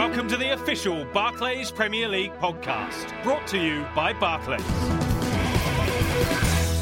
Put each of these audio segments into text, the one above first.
Welcome to the official Barclays Premier League podcast, brought to you by Barclays.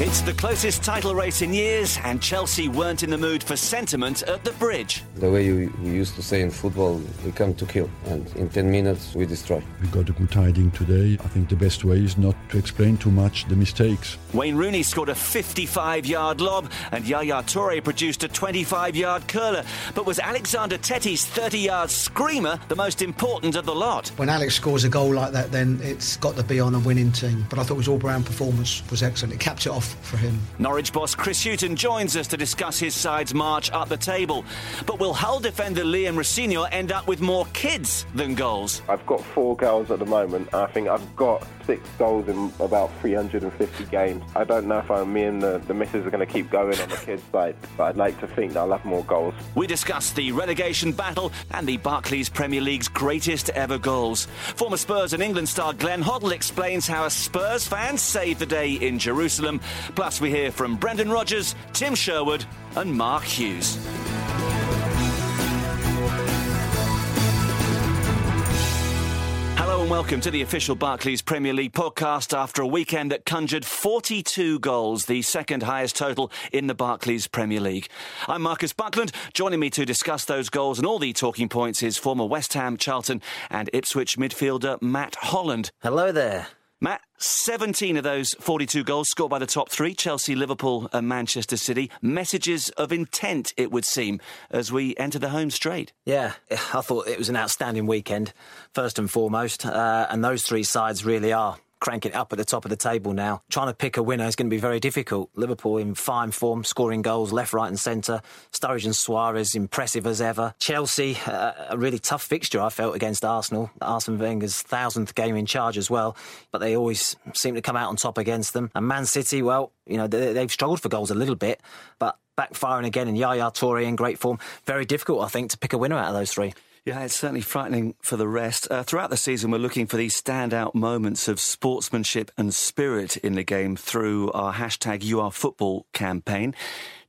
It's the closest title race in years, and Chelsea weren't in the mood for sentiment at the bridge. The way we used to say in football, we come to kill, and in 10 minutes we destroy. We got a good tiding today. I think the best way is not to explain too much the mistakes. Wayne Rooney scored a 55 yard lob, and Yaya Toure produced a 25 yard curler. But was Alexander Tettey's 30 yard screamer the most important of the lot? When Alex scores a goal like that, then it's got to be on a winning team. But I thought his all round performance was excellent. It capped it off for him. Norwich boss Chris Hughton joins us to discuss his side's march up the table. But will Hull defender Liam Rosenior end up with more kids than goals? I've got four goals at the moment. I think I've got six goals in about 350 games. I don't know if I'm, me and the, the missus are going to keep going on the kids' side, but I'd like to think that I'll have more goals. We discuss the relegation battle and the Barclays Premier League's greatest ever goals. Former Spurs and England star Glenn Hoddle explains how a Spurs fan saved the day in Jerusalem. Plus, we hear from Brendan Rodgers, Tim Sherwood, and Mark Hughes. And welcome to the official Barclays Premier League podcast after a weekend that conjured 42 goals, the second highest total in the Barclays Premier League. I'm Marcus Buckland. Joining me to discuss those goals and all the talking points is former West Ham, Charlton, and Ipswich midfielder Matt Holland. Hello there. Matt, 17 of those 42 goals scored by the top three Chelsea, Liverpool, and Manchester City. Messages of intent, it would seem, as we enter the home straight. Yeah, I thought it was an outstanding weekend, first and foremost. Uh, and those three sides really are cranking it up at the top of the table now. Trying to pick a winner is going to be very difficult. Liverpool in fine form, scoring goals left, right, and centre. Sturridge and Suarez impressive as ever. Chelsea, uh, a really tough fixture I felt against Arsenal. Arsene Wenger's thousandth game in charge as well, but they always seem to come out on top against them. And Man City, well, you know they, they've struggled for goals a little bit, but backfiring again. And Yaya Toure in great form. Very difficult, I think, to pick a winner out of those three. Yeah, it's certainly frightening for the rest. Uh, throughout the season, we're looking for these standout moments of sportsmanship and spirit in the game through our hashtag YouAreFootball campaign.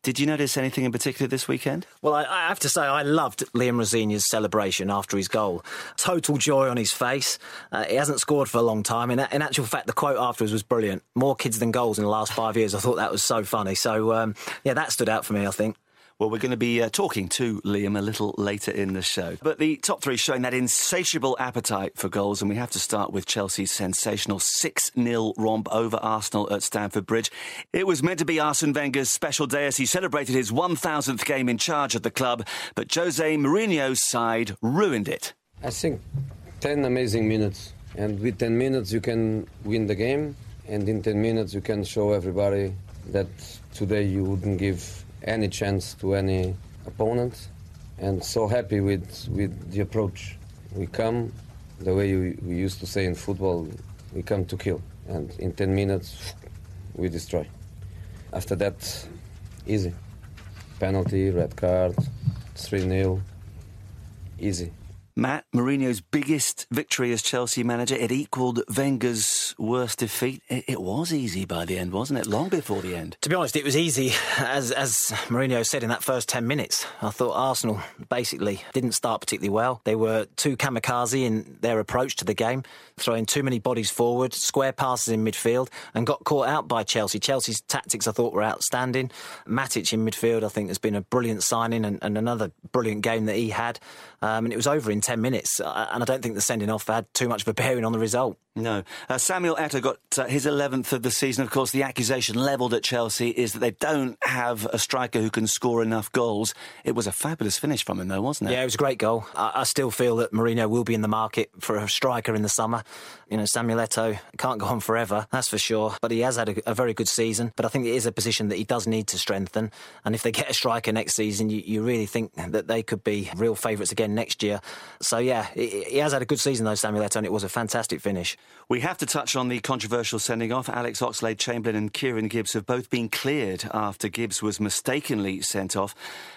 Did you notice anything in particular this weekend? Well, I, I have to say, I loved Liam Rosenior's celebration after his goal. Total joy on his face. Uh, he hasn't scored for a long time. In, in, actual fact, the quote afterwards was brilliant. More kids than goals in the last five years. I thought that was so funny. So, um, yeah, that stood out for me, I think. Well, we're going to be uh, talking to Liam a little later in the show. But the top three showing that insatiable appetite for goals, and we have to start with Chelsea's sensational 6 0 romp over Arsenal at Stamford Bridge. It was meant to be Arsene Wenger's special day as he celebrated his 1000th game in charge of the club, but Jose Mourinho's side ruined it. I think 10 amazing minutes, and with 10 minutes you can win the game, and in 10 minutes you can show everybody that today you wouldn't give any chance to any opponent and so happy with, with the approach. We come, the way we, we used to say in football, we come to kill. And in 10 minutes, we destroy. After that, easy. Penalty, red card, 3 0, easy. Matt, Mourinho's biggest victory as Chelsea manager, it equalled Wenger's worst defeat. It, it, was easy by the end, wasn't it? Long before the end. To be honest, it was easy, as, as Mourinho said in that first 10 minutes. I thought Arsenal basically didn't start particularly well. They were too kamikaze in their approach to the game, throwing too many bodies forward, square passes in midfield, and got caught out by Chelsea. Chelsea's tactics, I thought, were outstanding. Matic in midfield, I think, has been a brilliant signing and, and another brilliant game that he had. Um, and it was over in 10 minutes. And I don't think the sending off had too much of a bearing on the result. No. Uh, Samuel Eto'o got uh, his 11th of the season. Of course, the accusation levelled at Chelsea is that they don't have a striker who can score enough goals. It was a fabulous finish from him, though, wasn't it? Yeah, it was a great goal. I, I still feel that Mourinho will be in the market for a striker in the summer. You know, Samuel Eto'o can't go on forever, that's for sure. But he has had a, a, very good season. But I think it is a position that he does need to strengthen. And if they get a striker next season, you, you really think that they could be real favourites again next year. So, yeah, he, he has had a good season, though, Samuel Eto'o, and it was a fantastic finish. We have to touch on the controversial sending off. Alex Oxlade Chamberlain and Kieran Gibbs have both been cleared after Gibbs was mistakenly sent off.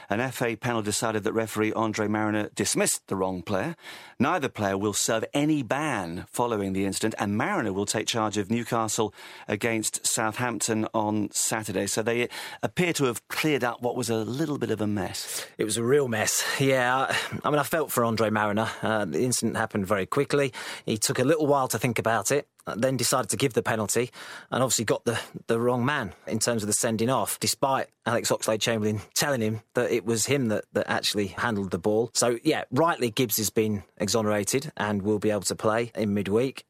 An FA panel decided that referee Andre Marriner dismissed the wrong player. Neither player will serve any ban following the incident, and Marriner will take charge of Newcastle against Southampton on Saturday. So they appear to have cleared up what was a little bit of a mess. It was a real mess. Yeah, I mean, I felt for Andre Marriner. Uh, the incident happened very quickly. He took a little while to think about it. Then decided to give the penalty and obviously got the, the wrong man in terms of the sending off, despite Alex Oxlade Chamberlain telling him that it was him that, that actually handled the ball. So, yeah, rightly Gibbs has been exonerated and will be able to play in midweek.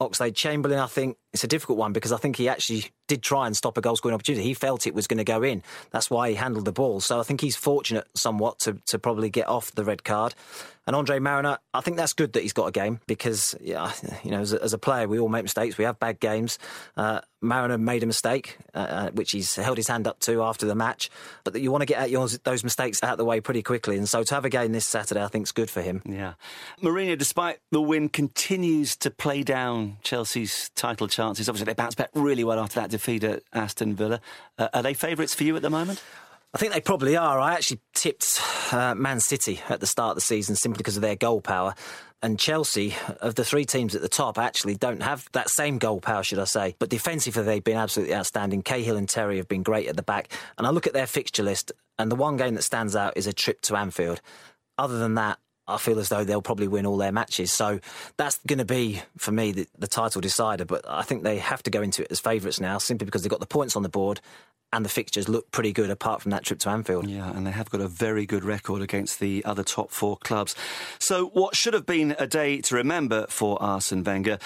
Oxlade Chamberlain, I think it's a difficult one because I think he actually did try and stop a goal scoring opportunity. He felt it was going to go in. That's why he handled the ball. So I think he's fortunate somewhat to, to probably get off the red card. And Andre Marriner, I think that's good that he's got a game because, yeah, you know, as a, as a player, we all make mistakes. We have bad games. Uh, Marriner made a mistake, uh, uh which he's held his hand up to after the match. But you want to get out yours, those mistakes out of the way pretty quickly. And so to have a game this Saturday, I think is good for him. Yeah. Mourinho, despite the win, continues to play down Chelsea's title chances. Obviously, they bounced back really well after that defeat at Aston Villa. Uh, are they favourites for you at the moment? I think they probably are. I actually tipped uh, Man City at the start of the season simply because of their goal power. And Chelsea, of the three teams at the top, actually don't have that same goal power, should I say. But defensively, they've been absolutely outstanding. Cahill and Terry have been great at the back. And I look at their fixture list, and the one game that stands out is a trip to Anfield. Other than that, I feel as though they'll probably win all their matches. So that's going to be, for me, the, the, title decider. But I think they have to go into it as favourites now, simply because they've got the points on the board and the fixtures look pretty good apart from that trip to Anfield. Yeah, and they have got a very good record against the other top four clubs. So what should have been a day to remember for Arsene Wenger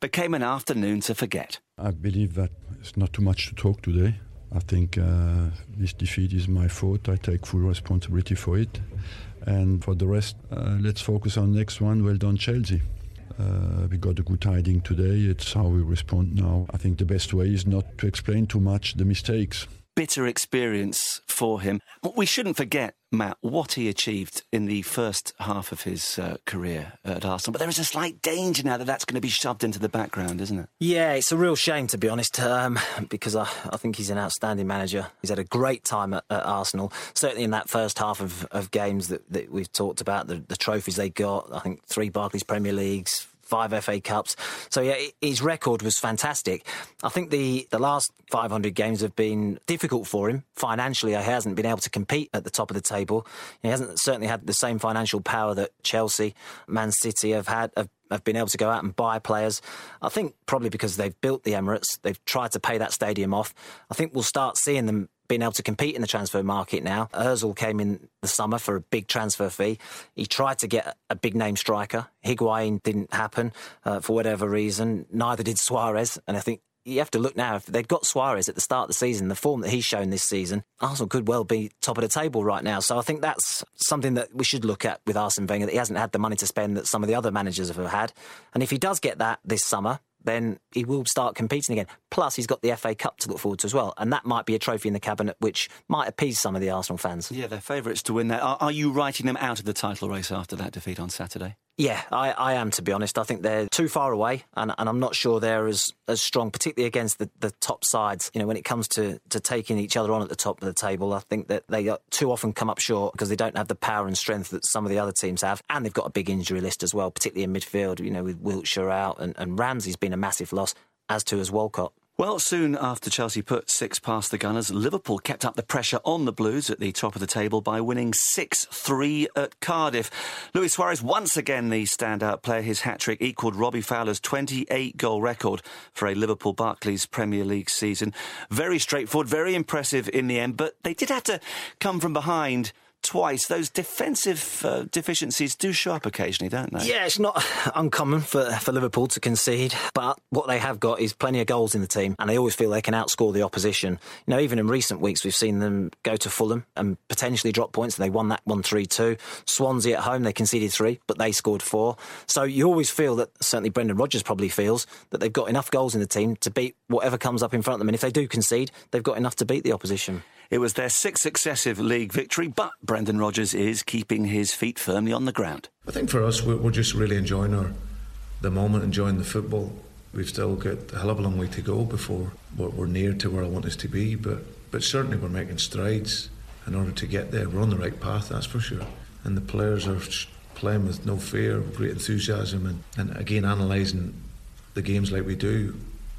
became an afternoon to forget. I believe that it's not too much to talk today. I think uh, this defeat is my fault. I take full responsibility for it. And for the rest, uh, let's focus on next one. Well done, Chelsea. Uh, we got a good tiding today. It's how we respond now. I think the best way is not to explain too much the mistakes. Bitter experience for him. We shouldn't forget, Matt, what he achieved in the first half of his uh, career at Arsenal. But there is a slight danger now that that's going to be shoved into the background, isn't it? Yeah, it's a real shame, to be honest, um, because I, I, think he's an outstanding manager. He's had a great time at, at Arsenal, certainly in that first half of, of games that, that, we've talked about, the, the trophies they got. I think three Barclays Premier Leagues, five FA Cups. So yeah, his record was fantastic. I think the the last 500 games have been difficult for him financially. He hasn't been able to compete at the top of the table. He hasn't certainly had the same financial power that Chelsea, Man City have had. Have, have been able to go out and buy players. I think probably because they've built the Emirates, they've tried to pay that stadium off. I think we'll start seeing them being able to compete in the transfer market now. Ozil came in the summer for a big transfer fee. He tried to get a big name striker. Higuain didn't happen uh, for whatever reason. Neither did Suarez. And I think you have to look now. If they'd got Suarez at the start of the season, the form that he's shown this season, Arsenal could well be top of the table right now. So I think that's something that we should look at with Arsene Wenger. That he hasn't had the money to spend that some of the other managers have had, and if he does get that this summer, then he will start competing again. Plus, he's got the FA Cup to look forward to as well, and that might be a trophy in the cabinet which might appease some of the Arsenal fans. Yeah, they're favourites to win that. Are, are you writing them out of the title race after that defeat on Saturday? Yeah, I, I, am to be honest. I think they're too far away, and, and I'm not sure they're as, as strong, particularly against the, the top sides. You know, when it comes to, to taking each other on at the top of the table, I think that they too often come up short because they don't have the power and strength that some of the other teams have, and they've got a big injury list as well, particularly in midfield. You know, with Wilshere out, and, and Ramsey's been a massive loss, as to as Walcott. Well, soon after Chelsea put six past the Gunners, Liverpool kept up the pressure on the Blues at the top of the table by winning 6 3 at Cardiff. Luis Suarez, once again the standout player, his hat trick equalled Robbie Fowler's 28 goal record for a Liverpool Barclays Premier League season. Very straightforward, very impressive in the end, but they did have to come from behind twice. Those defensive uh, deficiencies do show up occasionally, don't they? Yeah, it's not uncommon for, for Liverpool to concede, but what they have got is plenty of goals in the team, and they always feel they can outscore the opposition. You know, even in recent weeks, we've seen them go to Fulham and potentially drop points. And they won that 1 3 2. Swansea at home, they conceded three, but they scored four. So you always feel that, certainly Brendan Rodgers probably feels, that they've got enough goals in the team to beat whatever comes up in front of them. And if they do concede, they've got enough to beat the opposition. It was their sixth successive league victory, but Brendan Rodgers is keeping his feet firmly on the ground. I think for us, we're just really enjoying our the moment, enjoying the football. We've still got a hell of a long way to go before we're near to where I want us to be, but but certainly we're making strides. in order to get there. We're on the right path, that's for sure. And the players are playing with no fear, great enthusiasm, and, and again, analysing the games like we do,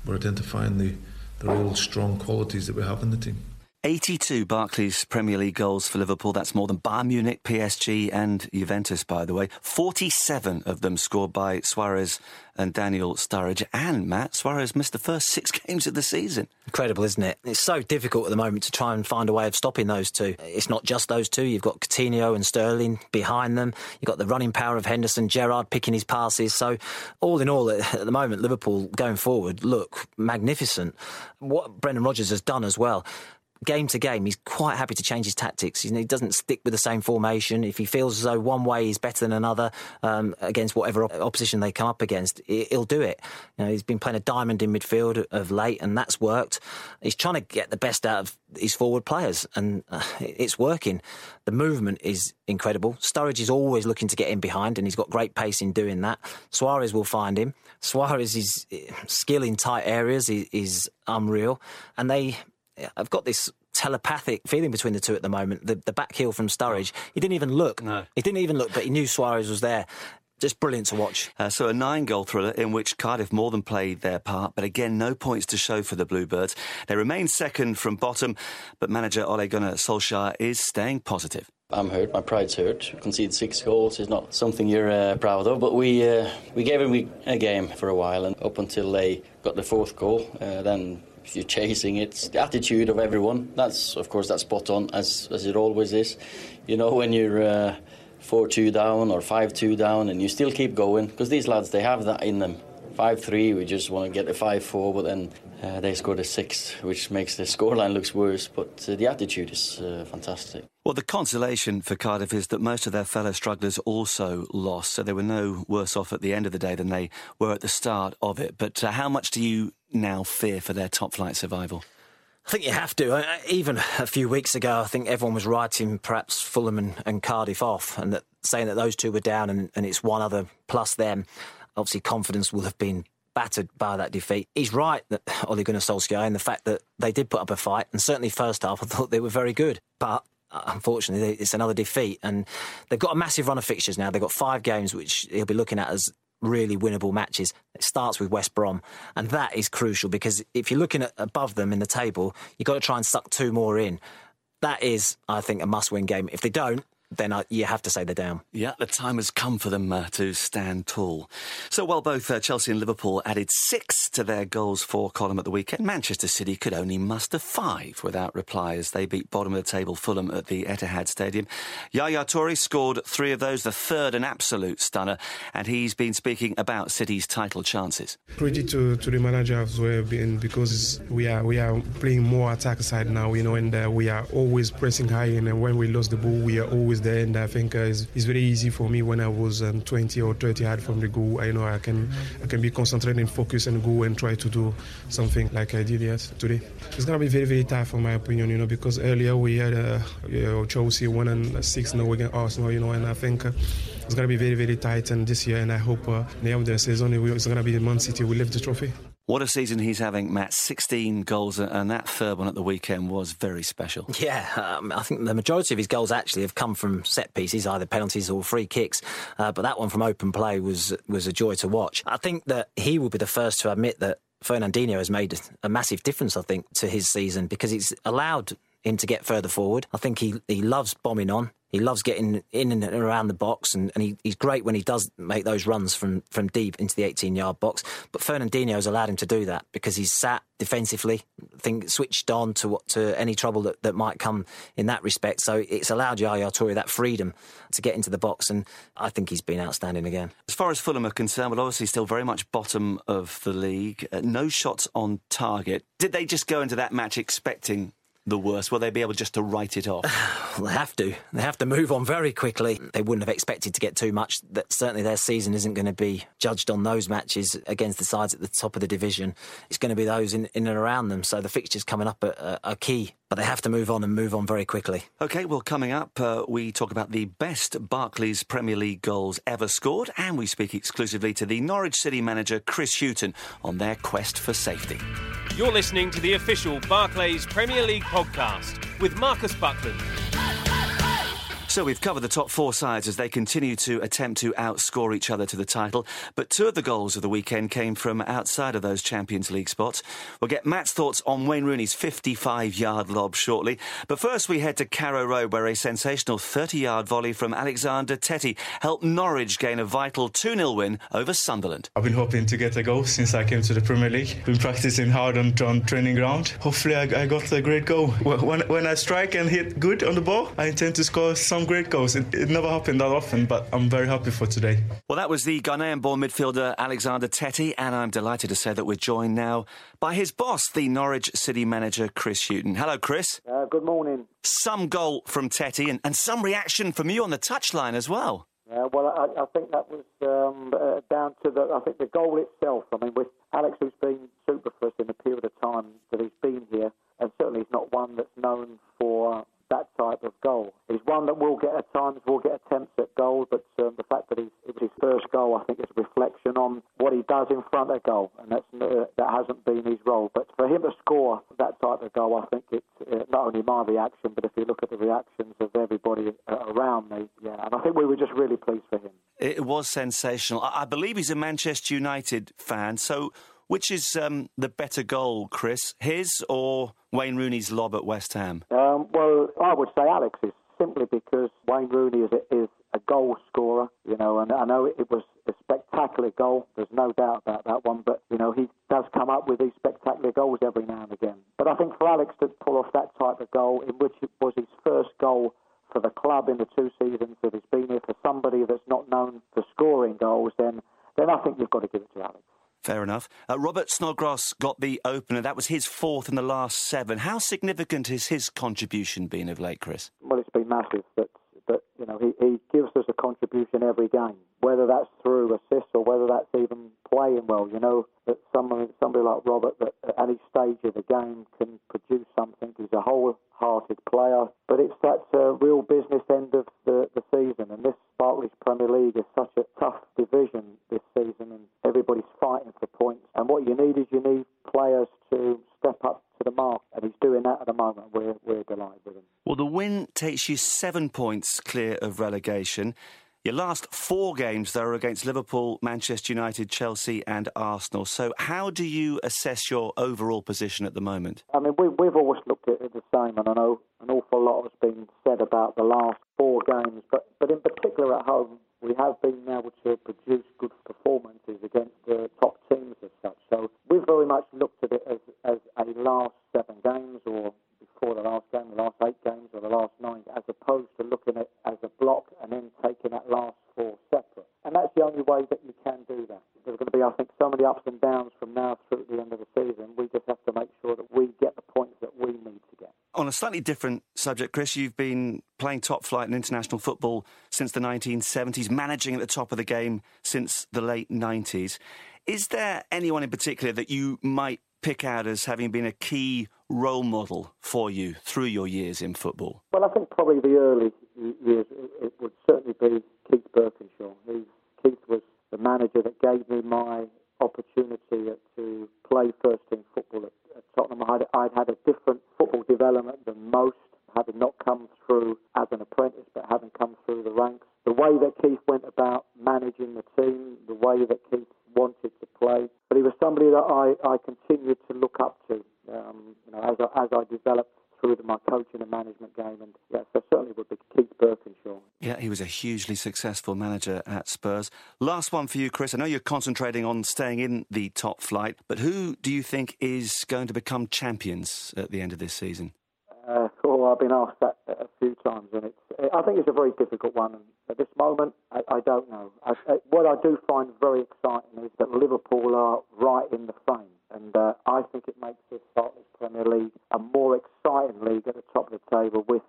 we're identifying the, the real strong qualities that we have in the team. 82 Barclays Premier League goals for Liverpool. That's more than Bayern Munich, PSG, and Juventus, by the way. 47 of them scored by Suarez and Daniel Sturridge. And Matt, Suarez missed the first six games of the season. Incredible, isn't it? It's so difficult at the moment to try and find a way of stopping those two. It's not just those two. You've got Coutinho and Sterling behind them. You've got the running power of Henderson, Gerrard picking his passes. So, all in all, at the moment, Liverpool going forward look magnificent. What Brendan Rodgers has done as well game to game, he's quite happy to change his tactics. He doesn't stick with the same formation. If he feels as though one way is better than another um, against whatever opposition they come up against, he'll do it. You know, he's been playing a diamond in midfield of late, and that's worked. He's trying to get the best out of his forward players, and uh, it's working. The movement is incredible. Sturridge is always looking to get in behind, and he's got great pace in doing that. Suarez will find him. Suarez's skill in tight areas is, is unreal, and they I've got this telepathic feeling between the two at the moment. The, the back heel from Sturridge, he didn't even look. No. He didn't even look, but he knew Suarez was there. Just brilliant to watch. Uh, so a nine-goal thriller in which Cardiff more than played their part, but again, no points to show for the Bluebirds. They remain second from bottom, but manager Ole Gunnar Solskjaer is staying positive. I'm hurt. My pride's hurt. Concede six goals is not something you're uh, proud of, but we uh, we gave him a game for a while, and up until they got the fourth goal, uh, then if you're chasing it's the attitude of everyone that's of course that's spot on as as it always is. You know when you're uh, 4-2 down or 5-2 down and you still keep going because these lads they have that in them. 5-3 we just want to get the 5-4 but then uh, they scored a 6 which makes the scoreline looks worse but uh, the attitude is uh, fantastic. Well, the consolation for Cardiff is that most of their fellow strugglers also lost, so they were no worse off at the end of the day than they were at the start of it. But uh, how much do you now fear for their top flight survival? I think you have to. Even a few weeks ago, I think everyone was writing perhaps Fulham and, and Cardiff off, and that, saying that those two were down and, and it's one other plus them. Obviously, confidence will have been battered by that defeat. He's right that Ole Gunnar Solskjaer in the fact that they did put up a fight, and certainly first half I thought they were very good, but. Uh, unfortunately, it's another defeat, and they've got a massive run of fixtures now. They've got five games, which he'll be looking at as really winnable matches. It starts with West Brom, and that is crucial because if you're looking at above them in the table, you've got to try and suck two more in. That is, I think, a must win game. If they don't, then I, you have to say they're down. Yeah, the time has come for them uh, to stand tall. So while both uh, Chelsea and Liverpool added six to their goals for column at the weekend, Manchester City could only muster five without reply as they beat bottom of the table Fulham at the Etihad Stadium. Yaya Toure scored three of those, the third an absolute stunner, and he's been speaking about City's title chances. Credit to, to the manager as well, because we are we are playing more attack side now, you know, and uh, we are always pressing high, and when we lose the ball, we are always there. And I think uh, it's, it's, very easy for me when I was um, 20 or 30 hard from the goal. I know I can I can be concentrated and focus and go and try to do something like I did yes today. It's gonna be very very tough, in my opinion, you know, because earlier we had uh, know, Chelsea one and six now against Arsenal, you know, and I think. Uh, it's going to be very, very tight, and this year, and I hope uh, the end of the season, it's going to be Man City We lift the trophy. What a season he's having, Matt. 16 goals, and that third one at the weekend was very special. Yeah, um, I think the majority of his goals actually have come from set pieces, either penalties or free kicks. Uh, but that one from open play was was a joy to watch. I think that he will be the first to admit that Fernandinho has made a massive difference, I think, to his season because it's allowed him to get further forward. I think he, he loves bombing on. He loves getting in and around the box, and, and he, he's great when he does make those runs from, from deep into the 18 yard box. But Fernandinho has allowed him to do that because he's sat defensively, think switched on to what to any trouble that, that might come in that respect. So it's allowed Yaya Toure that freedom to get into the box, and I think he's been outstanding again. As far as Fulham are concerned, well, obviously still very much bottom of the league. Uh, no shots on target. Did they just go into that match expecting the worst? Will they be able just to write it off? they have to. They have to move on very quickly. They wouldn't have expected to get too much. That certainly their season isn't going to be judged on those matches against the sides at the top of the division. It's going to be those in, in and around them. So the fixtures coming up are, are key but they have to move on and move on very quickly. OK, well, coming up, uh, we talk about the best Barclays Premier League goals ever scored, and we speak exclusively to the Norwich City manager Chris Hughton on their quest for safety. You're listening to the official Barclays Premier League podcast with Marcus Buckland. So we've covered the top four sides as they continue to attempt to outscore each other to the title. But two of the goals of the weekend came from outside of those Champions League spots. We'll get Matt's thoughts on Wayne Rooney's 55 yard lob shortly. But first we head to Carrow Road where a sensational 30 yard volley from Alexander Tettey helped Norwich gain a vital 2 0 win over Sunderland. I've been hoping to get a goal since I came to the Premier League. Been practicing hard on, on training ground. Hopefully I, I got a great goal. When, when I strike and hit good on the ball, I intend to score some great goals. It, it, never happened that often, but I'm very happy for today. Well, that was the Ghanaian born midfielder Alexander Tettey, and I'm delighted to say that we're joined now by his boss, the Norwich City manager, Chris Hughton. Hello, Chris. Uh, good morning. Some goal from Tettey and, and some reaction from you on the touchline as well. Yeah, well, I, I think that was um, uh, down to the. I think the goal itself. I mean, with Alex, who's been super for us in the period of time that he's been here, and certainly he's not one that's known for that type of goal. One that will get at times will get attempts at goal, but um, the fact that he's, it was his first goal, I think, is a reflection on what he does in front of goal, and that's uh, that hasn't been his role. But for him to score that type of goal, I think it's uh, not only my reaction, but if you look at the reactions of everybody uh, around me, yeah, and I think we were just really pleased for him. It was sensational. I, I believe he's a Manchester United fan, so. Which is um, the better goal, Chris? His or Wayne Rooney's lob at West Ham? Um, well, I would say Alex's, simply because Wayne Rooney is a, is a goal scorer, you know, and I know it was a spectacular goal. There's no doubt about that one, but you know he does come up with these spectacular goals every now and again. But I think for Alex to pull off that type of goal, in which it was his first goal for the club in the two seasons that he's been here, for somebody that's not known for scoring goals, then then I think you've got to give it to Alex. Fair enough. Uh, Robert Snodgrass got the opener. That was his fourth in the last seven. How significant has his contribution been of late, Chris? Massive. But, but you know, he, he gives us a contribution every game, whether that's through assists or whether that's even playing well. You know, that someone, somebody like Robert, that at any stage of the game can produce something. He's a wholehearted player, but it's that uh, real business end of the, the season. And this Barclays Premier League is such a tough division this season, and everybody's fighting for points. And what you need is you need players to step up to the mark, and he's doing that at the moment. We're, we're delighted with him. Well, the win takes you seven points clear of relegation. Your last four games, though, are against Liverpool, Manchester United, Chelsea, and Arsenal. So, how do you assess your overall position at the moment? I mean, we, we've always looked at it the same, and I know an awful lot has been said about the last four games, but, but in particular at home, we have been able to produce good performances against the top teams as such. So, we've very much looked at it as, as a last seven games or before the last game, the last eight games, or the last nine, as opposed to looking at it as a block and then taking that last four separate. And that's the only way that you can do that. There's going to be, I think, so many ups and downs from now through the end of the season. We just have to make sure that we get the points that we need to get. On a slightly different subject, Chris, you've been playing top flight in international football since the 1970s, managing at the top of the game since the late 90s. Is there anyone in particular that you might pick out as having been a key role model for you through your years in football? Well, I think probably the early years it would certainly be Keith Burkinshaw. He, Keith was the manager that gave me my opportunity to play first team football at, at Tottenham. I'd, I'd had a different football development than most, having not come through as an apprentice, but having come through the ranks. The way that Keith went about managing the team, the way that Keith wanted to play, but he was somebody that I, I continued to look up to. Um, you know, as I, as I developed through my coaching and management game, and yeah, so certainly would be Keith Burkinshaw. Yeah, he was a hugely successful manager at Spurs. Last one for you, Chris. I know you're concentrating on staying in the top flight, but who do you think is going to become champions at the end of this season? Uh, oh, I've been asked that few times, and it's. I think it's a very difficult one. And at this moment, I, I don't know. I, I, what I do find very exciting is that Liverpool are right in the frame, and uh, I think it makes this Barclays Premier League a more exciting league at the top of the table with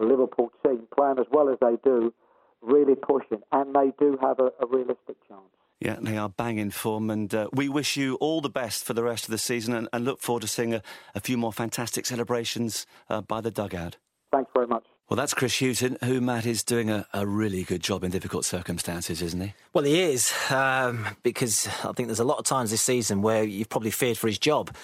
a Liverpool team playing as well as they do, really pushing, and they do have a, a realistic chance. Yeah, they are banging form, and uh, we wish you all the best for the rest of the season and, and look forward to seeing a, a few more fantastic celebrations uh, by the dugout. Well, that's Chris Hughton, who, Matt, is doing a, a really good job in difficult circumstances, isn't he? Well, he is, um, because I think there's a lot of times this season where you've probably feared for his job.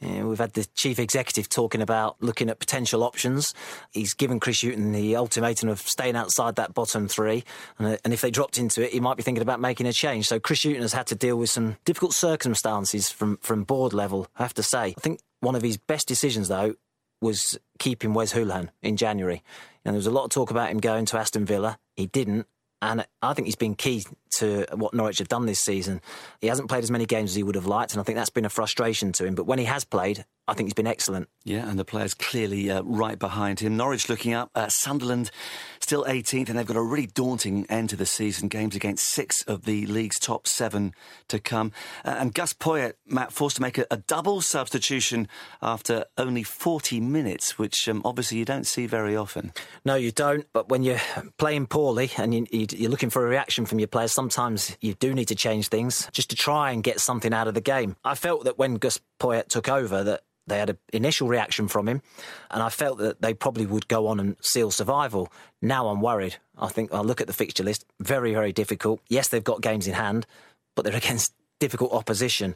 Yeah, we've had the chief executive talking about looking at potential options. He's given Chris Hughton the ultimatum of staying outside that bottom three, and, uh, and if they dropped into it, he might be thinking about making a change. So Chris Hughton has had to deal with some difficult circumstances from from board level. I have to say, I think one of his best decisions though was keeping Wes Hoolahan in January. And there was a lot of talk about him going to Aston Villa. He didn't. And I think he's been key to what Norwich have done this season. He hasn't played as many games as he would have liked, and I think that's been a frustration to him. But when he has played, I think he's been excellent. Yeah, and the players clearly uh, right behind him. Norwich looking up. Uh, Sunderland still 18th, and they've got a really daunting end to the season. Games against six of the league's top seven to come. Uh, and Gus Poyet, Matt, forced to make a, a double substitution after only 40 minutes, which um, obviously you don't see very often. No, you don't. But when you're playing poorly and you, you're looking for a reaction from your players, sometimes you do need to change things just to try and get something out of the game. I felt that when Gus Poyet took over, that they had an initial reaction from him, and I felt that they probably would go on and seal survival. Now I'm worried. I think I look at the fixture list, very, very difficult. Yes, they've got games in hand, but they're against difficult opposition.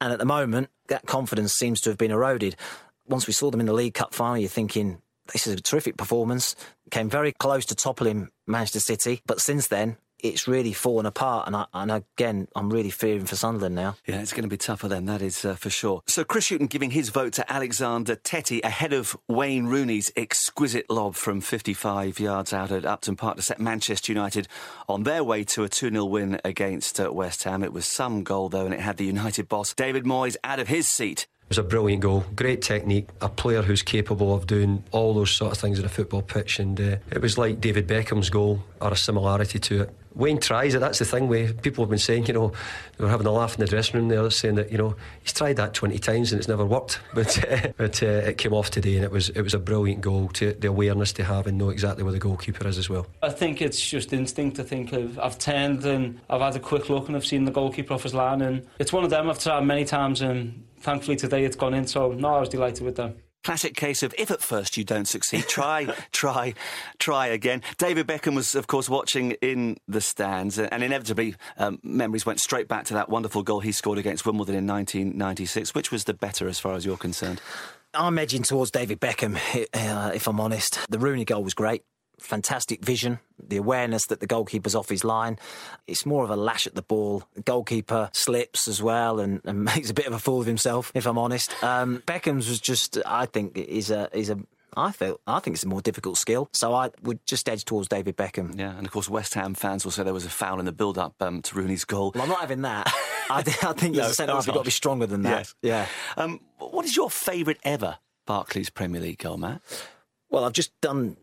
And at the moment, that confidence seems to have been eroded. Once we saw them in the League Cup final, you're thinking, this is a terrific performance. Came very close to toppling Manchester City, but since then, it's really fallen apart. And, I, and again, I'm really fearing for Sunderland now. Yeah, it's going to be tougher then, that is uh, for sure. So Chris Hughton giving his vote to Alexander Tettey ahead of Wayne Rooney's exquisite lob from 55 yards out at Upton Park to set Manchester United on their way to a 2 0 win against uh, West Ham. It was some goal, though, and it had the United boss, David Moyes, out of his seat. Was a brilliant goal, great technique, a player who's capable of doing all those sort of things in a football pitch, and uh, it was like David Beckham's goal or a similarity to it. Wayne tries it. That's the thing. We people have been saying, you know, they were having a laugh in the dressing room there, saying that you know he's tried that twenty times and it's never worked. But uh, but uh, it came off today, and it was it was a brilliant goal. To the awareness to have and know exactly where the goalkeeper is as well. I think it's just instinct to think of. I've turned and I've had a quick look and I've seen the goalkeeper off his line, and it's one of them I've tried many times, and thankfully today it's gone in. So no, I was delighted with them classic case of if at first you don't succeed, try, try, try again. David Beckham was, of course, watching in the stands, and inevitably um, memories went straight back to that wonderful goal he scored against Wimbledon in 1996. Which was the better as far as you're concerned? I'm edging towards David Beckham, uh, if I'm honest. The Rooney goal was great fantastic vision, the awareness that the goalkeeper's off his line. It's more of a lash at the ball. The goalkeeper slips as well and, and makes a bit of a fool of himself, if I'm honest. Um, Beckham's was just, I think, is a is a I feel I think it's a more difficult skill, so I would just edge towards David Beckham. Yeah, and of course West Ham fans will say there was a foul in the build-up um, to Rooney's goal. Well, I'm not having that. I, I think no, as a centre half, you've got to be stronger than that. Yes. Yeah. Um, what is your favourite ever Barclays Premier League goal, Matt? Well, I've just done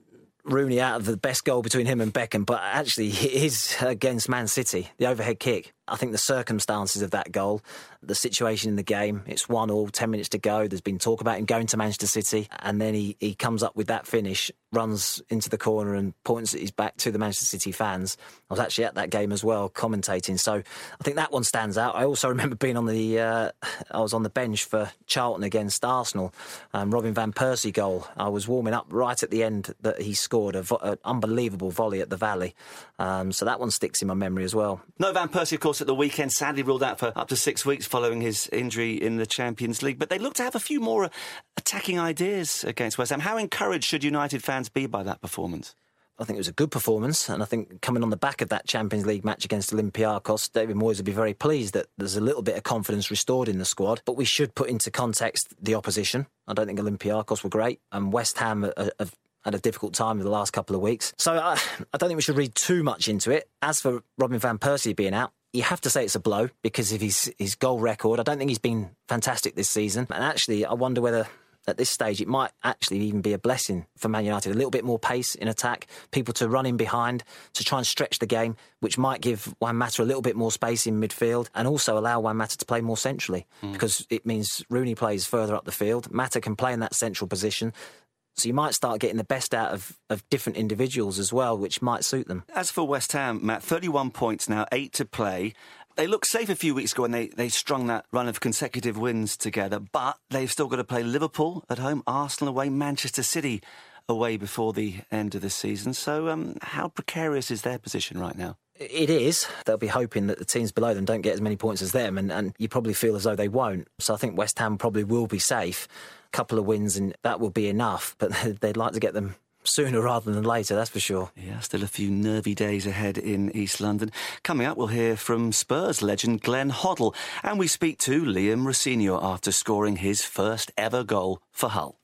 Rooney out of the best goal between him and Beckham, but actually his against Man City, the overhead kick. I think the circumstances of that goal, the situation in the game, it's one all, 10 minutes to go. There's been talk about him going to Manchester City, and then he, he comes up with that finish, runs into the corner and points his back to the Manchester City fans. I was actually at that game as well, commentating. So I think that one stands out. I also remember being on the, uh, I was on the bench for Charlton against Arsenal, um, Robin Van Persie goal. I was warming up right at the end that he scored an vo- unbelievable volley at the Valley. Um, so that one sticks in my memory as well. No Van Persie, of course at the weekend, sadly ruled out for up to six weeks following his injury in the Champions League. But they look to have a few more uh, attacking ideas against West Ham. How encouraged should United fans be by that performance? I think it was a good performance, and I think coming on the back of that Champions League match against Olympiacos, David Moyes would be very pleased that there's a little bit of confidence restored in the squad. But we should put into context the opposition. I don't think Olympiacos were great, and West Ham have had a difficult time in the last couple of weeks. So I, I don't think we should read too much into it. As for Robin van Persie being out, you have to say it's a blow because of his, his goal record. I don't think he's been fantastic this season. And actually, I wonder whether at this stage it might actually even be a blessing for Man United. A little bit more pace in attack, people to run in behind, to try and stretch the game, which might give Juan Mata a little bit more space in midfield and also allow Juan Mata to play more centrally mm. because it means Rooney plays further up the field. Mata can play in that central position. So you might start getting the best out of, of different individuals as well, which might suit them. As for West Ham, Matt, 31 points now, eight to play. They looked safe a few weeks ago when they, they strung that run of consecutive wins together, but they've still got to play Liverpool at home, Arsenal away, Manchester City away before the end of the season. So, um, how precarious is their position right now? It is. They'll be hoping that the teams below them don't get as many points as them, and, and you probably feel as though they won't. So I think West Ham probably will be safe. A couple of wins, and that will be enough, but they'd like to get them sooner rather than later, that's for sure. Yeah, still a few nervy days ahead in East London. Coming up, we'll hear from Spurs legend Glenn Hoddle, and we speak to Liam Rosenior after scoring his first ever goal for Hull.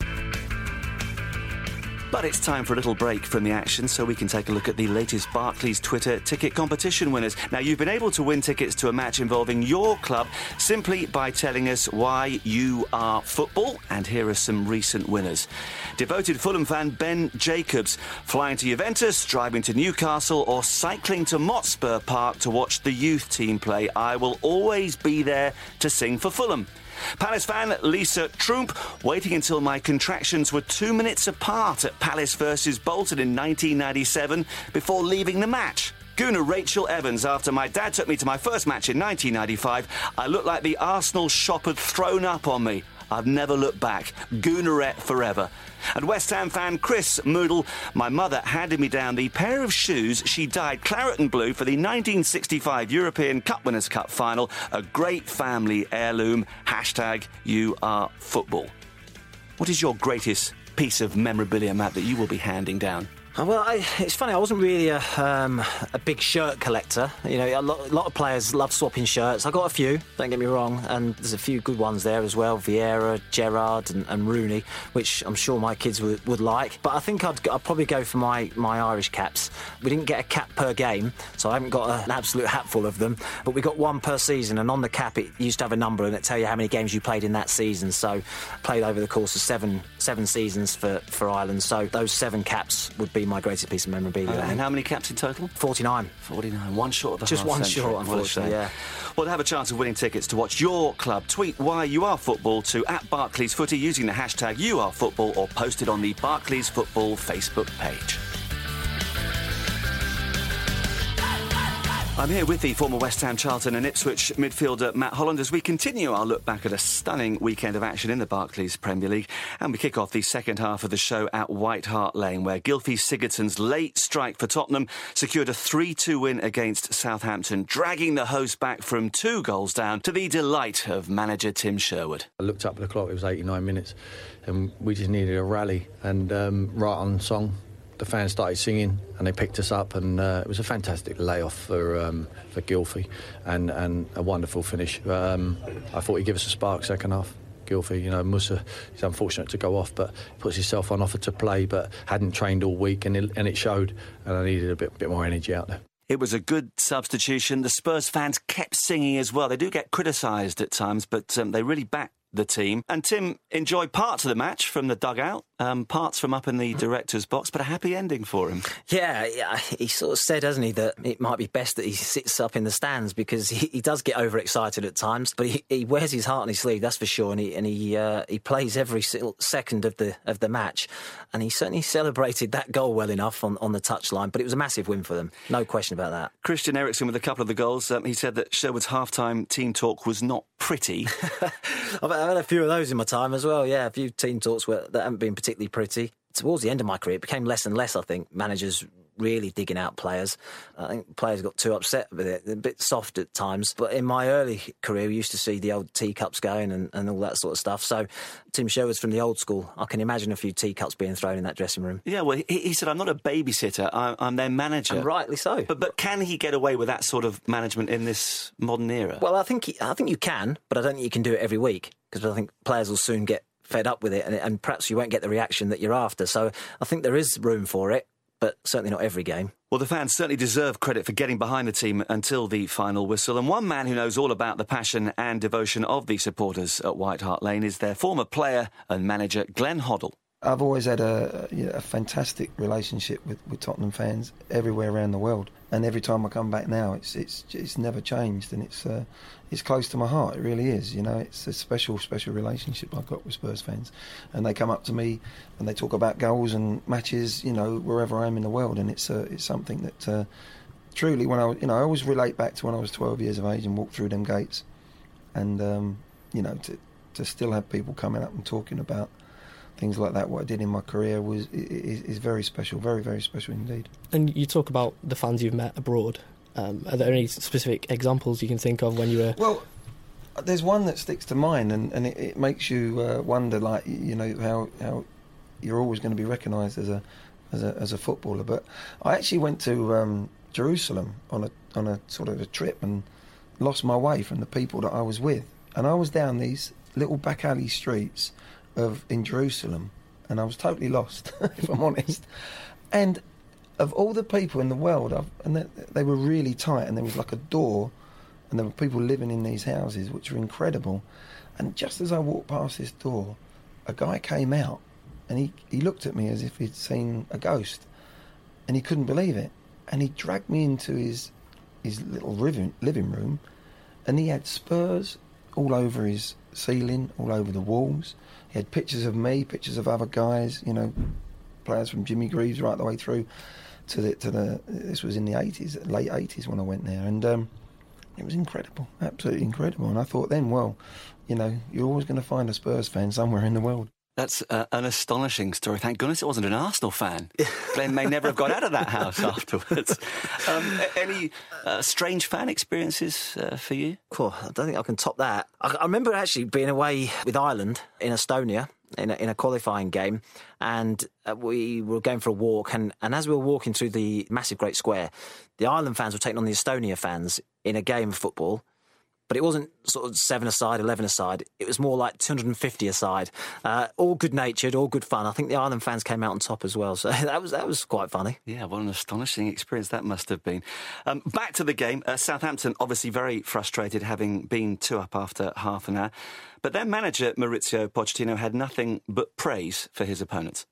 But it's time for a little break from the action so we can take a look at the latest Barclays Twitter ticket competition winners. Now, you've been able to win tickets to a match involving your club simply by telling us why you are football, and here are some recent winners. Devoted Fulham fan Ben Jacobs, flying to Juventus, driving to Newcastle, or cycling to Motspur Park to watch the youth team play. I will always be there to sing for Fulham. Palace fan Lisa Trump, waiting until my contractions were two minutes apart at Palace versus Bolton in 1997 before leaving the match. Gooner Rachel Evans, after my dad took me to my first match in 1995, I looked like the Arsenal shop had thrown up on me. I've never looked back. Goonerette forever. And West Ham fan Chris Moodle, my mother handed me down the pair of shoes she dyed claret and blue for the 1965 European Cup Winners' Cup final. A great family heirloom. Hashtag you are football. What is your greatest piece of memorabilia, Matt, that you will be handing down? Oh, well, I, it's funny. I wasn't really a, um, a big shirt collector. You know, a lot, a lot, of players love swapping shirts. I got a few. Don't get me wrong, and there's a few good ones there as well. Vieira, Gerrard, and, and Rooney, which I'm sure my kids would, would like. But I think I'd, I'd, probably go for my, my Irish caps. We didn't get a cap per game, so I haven't got an absolute hatful of them. But we got one per season, and on the cap it used to have a number, and it tell you how many games you played in that season. So played over the course of seven seven seasons for for Ireland. So those seven caps would be my greatest piece of memorabilia. Uh, and how many caps in total? 49. 49. One short of the Just one century. short, unfortunately, yeah. Well, to have a chance of winning tickets to watch your club, tweet why you are football to at Barclays Footy using the hashtag you are football or post it on the Barclays Football Facebook page. I'm here with the former West Ham, Charlton and Ipswich midfielder Matt Holland as we continue our look back at a stunning weekend of action in the Barclays Premier League. And we kick off the second half of the show at White Hart Lane, where Gylfi Sigurdsson's late strike for Tottenham secured a 3 2 win against Southampton, dragging the host back from two goals down to the delight of manager Tim Sherwood. I looked up at the clock, it was 89 minutes, and we just needed a rally and um, right on song the fans started singing and they picked us up, and uh, it was a fantastic layoff for um, for Gylfi and and a wonderful finish. Um, I thought he'd give us a spark second half. Gylfi, you know, Mousa, he's unfortunate to go off, but puts himself on offer to play, but hadn't trained all week, and it, and it showed. And I needed a bit bit more energy out there. It was a good substitution. The Spurs fans kept singing as well. They do get criticised at times, but um, they really back the team. And Tim enjoyed parts of the match from the dugout, um, parts from up in the director's box, but a happy ending for him. Yeah, yeah, he sort of said, hasn't he, that it might be best that he sits up in the stands because he, he does get overexcited at times, but he, he, wears his heart on his sleeve, that's for sure, and he and he uh, he plays every second of the of the match, and he certainly celebrated that goal well enough on, on the touchline. But it was a massive win for them, no question about that. Christian Eriksen with a couple of the goals. Um, he said that Sherwood's halftime team talk was not pretty. I've had a few of those in my time as well. Yeah, a few team talks that haven't been particularly pretty. Towards the end of my career, it became less and less. I think managers really digging out players. I think players got too upset with it, a bit soft at times. But in my early career, we used to see the old teacups going and, and all that sort of stuff. So Tim Sherwood's from the old school. I can imagine a few teacups being thrown in that dressing room. Yeah, well, he, he said, I'm not a babysitter, I'm, I'm their manager. And rightly so. But, but can he get away with that sort of management in this modern era? Well, I think, he, I think you can, but I don't think you can do it every week because I think players will soon get fed up with it and, and perhaps you won't get the reaction that you're after. So I think there is room for it but certainly not every game. Well, the fans certainly deserve credit for getting behind the team until the final whistle. And one man who knows all about the passion and devotion of the supporters at White Hart Lane is their former player and manager, Glenn Hoddle. I've always had a, a, fantastic relationship with, with Tottenham fans everywhere around the world, and every time I come back now, it's it's it's never changed, and it's uh, it's close to my heart. It really is. You know, it's a special special relationship I've got with Spurs fans, and they come up to me and they talk about goals and matches. You know, wherever I am in the world, and it's uh, it's something that uh, truly, when I you know, I always relate back to when I was 12 years of age and walked through them gates, and um, you know, to to still have people coming up and talking about things like that, what I did in my career was is, is very special, very very special indeed. And you talk about the fans you've met abroad. Um, are there any specific examples you can think of when you were? Well, there's one that sticks to mind, and, and it, it makes you uh, wonder, like you know how how you're always going to be recognised as a, as a as a footballer. But I actually went to um, Jerusalem on a on a sort of a trip and lost my way from the people that I was with, and I was down these little back alley streets of in Jerusalem, and I was totally lost, if I'm honest. And of all the people in the world, I've, and they, they were really tight, and there was like a door and there were people living in these houses which were incredible. And just as I walked past this door, a guy came out and he, he looked at me as if he'd seen a ghost and he couldn't believe it. And he dragged me into his his little living, living room and he had spurs all over his ceiling, all over the walls. He had pictures of me, pictures of other guys, you know, players from Jimmy Greaves right the way through to the to the. This was in the eighties, late eighties when I went there, and um, it was incredible, absolutely incredible. And I thought then, well, you know, you're always going to find a Spurs fan somewhere in the world. That's uh, an astonishing story. Thank goodness it wasn't an Arsenal fan. Glenn may never have got out of that house afterwards. Um, any uh, strange fan experiences uh, for you? Cool. I don't think I can top that. I, I remember actually being away with Ireland in Estonia in a, in a qualifying game, and uh, we were going for a walk. And, and as we were walking through the massive Great Square, the Ireland fans were taking on the Estonia fans in a game of football but it wasn't sort of seven aside, eleven aside. It was more like 250 aside. Uh, all good natured, all good fun. I think the Ireland fans came out on top as well, so that was that was quite funny. Yeah, what an astonishing experience that must have been. Um, back to the game. Uh, Southampton obviously very frustrated, having been two up after half an hour. But their manager, Mauricio Pochettino, had nothing but praise for his opponents.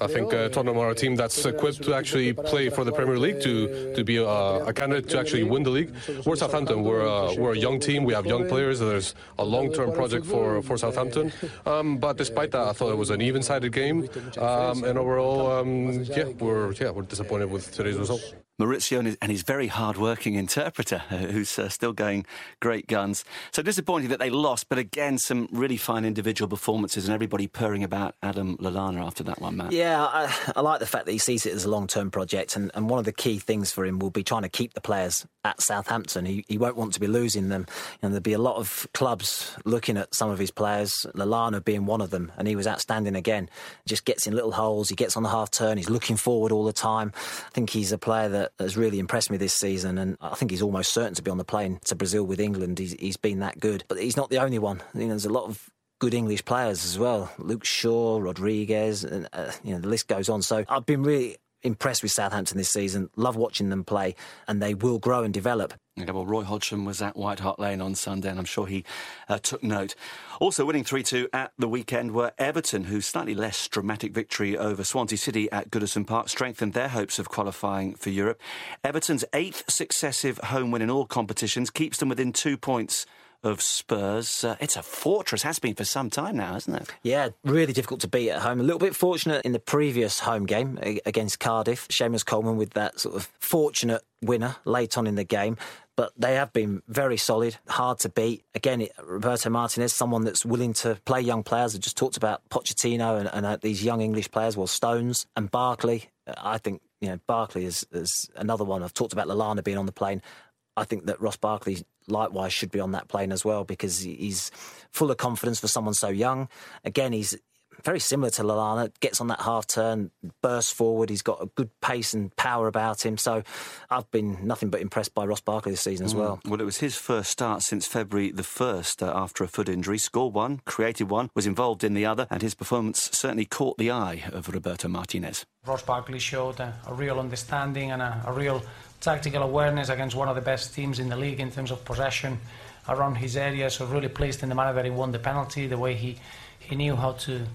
I think uh, Tottenham are a team that's equipped to actually play for the Premier League, to, to be uh, a candidate to actually win the league. We're Southampton. We're, uh, we're a young team. We have young players. There's a long-term project for, for Southampton. Um, but despite that, I thought it was an even-sided game. Um, and overall, um, yeah, we're yeah we're disappointed with today's result. Mauricio and his, very hard-working interpreter, who's uh, still going great guns. So disappointing that they lost, but again, some really fine individual performances and everybody purring about Adam Lallana after that one, Matt. Yeah, I, I like the fact that he sees it as a long-term project, and, and one of the key things for him will be trying to keep the players at Southampton. He, he won't want to be losing them, and there'll be a lot of clubs looking at some of his players, Lallana being one of them, and he was outstanding again. Just gets in little holes, he gets on the half turn, he's looking forward all the time. I think he's a player that has really impressed me this season, and I think he's almost certain to be on the plane to Brazil with England. He's, he's been that good, but he's not the only one. You know, there's a lot of good English players as well. Luke Shaw, Rodriguez, and uh, you know the list goes on. So I've been really impressed with Southampton this season. Love watching them play, and they will grow and develop. Well, Roy Hodgson was at White Hart Lane on Sunday, and I'm sure he uh, took note. Also winning 3 2 at the weekend were Everton, whose slightly less dramatic victory over Swansea City at Goodison Park strengthened their hopes of qualifying for Europe. Everton's eighth successive home win in all competitions keeps them within two points of Spurs. Uh, it's a fortress, has been for some time now, hasn't it? Yeah, really difficult to beat at home. A little bit fortunate in the previous home game against Cardiff. Seamus Coleman with that sort of fortunate winner late on in the game. But they have been very solid, hard to beat. Again, Roberto Martinez, someone that's willing to play young players. I just talked about Pochettino and, and uh, these young English players, well, Stones and Barkley. I think you know Barkley is, is another one. I've talked about Lallana being on the plane. I think that Ross Barkley likewise should be on that plane as well because he's full of confidence for someone so young. Again, he's very similar to Lallana, gets on that half turn, bursts forward. He's got a good pace and power about him. So I've been nothing but impressed by Ross Barkley this season as mm. well. Well, it was his first start since February the 1st uh, after a foot injury. Scored one, created one, was involved in the other, and his performance certainly caught the eye of Roberto Martinez. Ross Barkley showed a, a real understanding and a, a real tactical awareness against one of the best teams in the league in terms of possession around his area. So really pleased in the manner that he won the penalty, the way he, he knew how to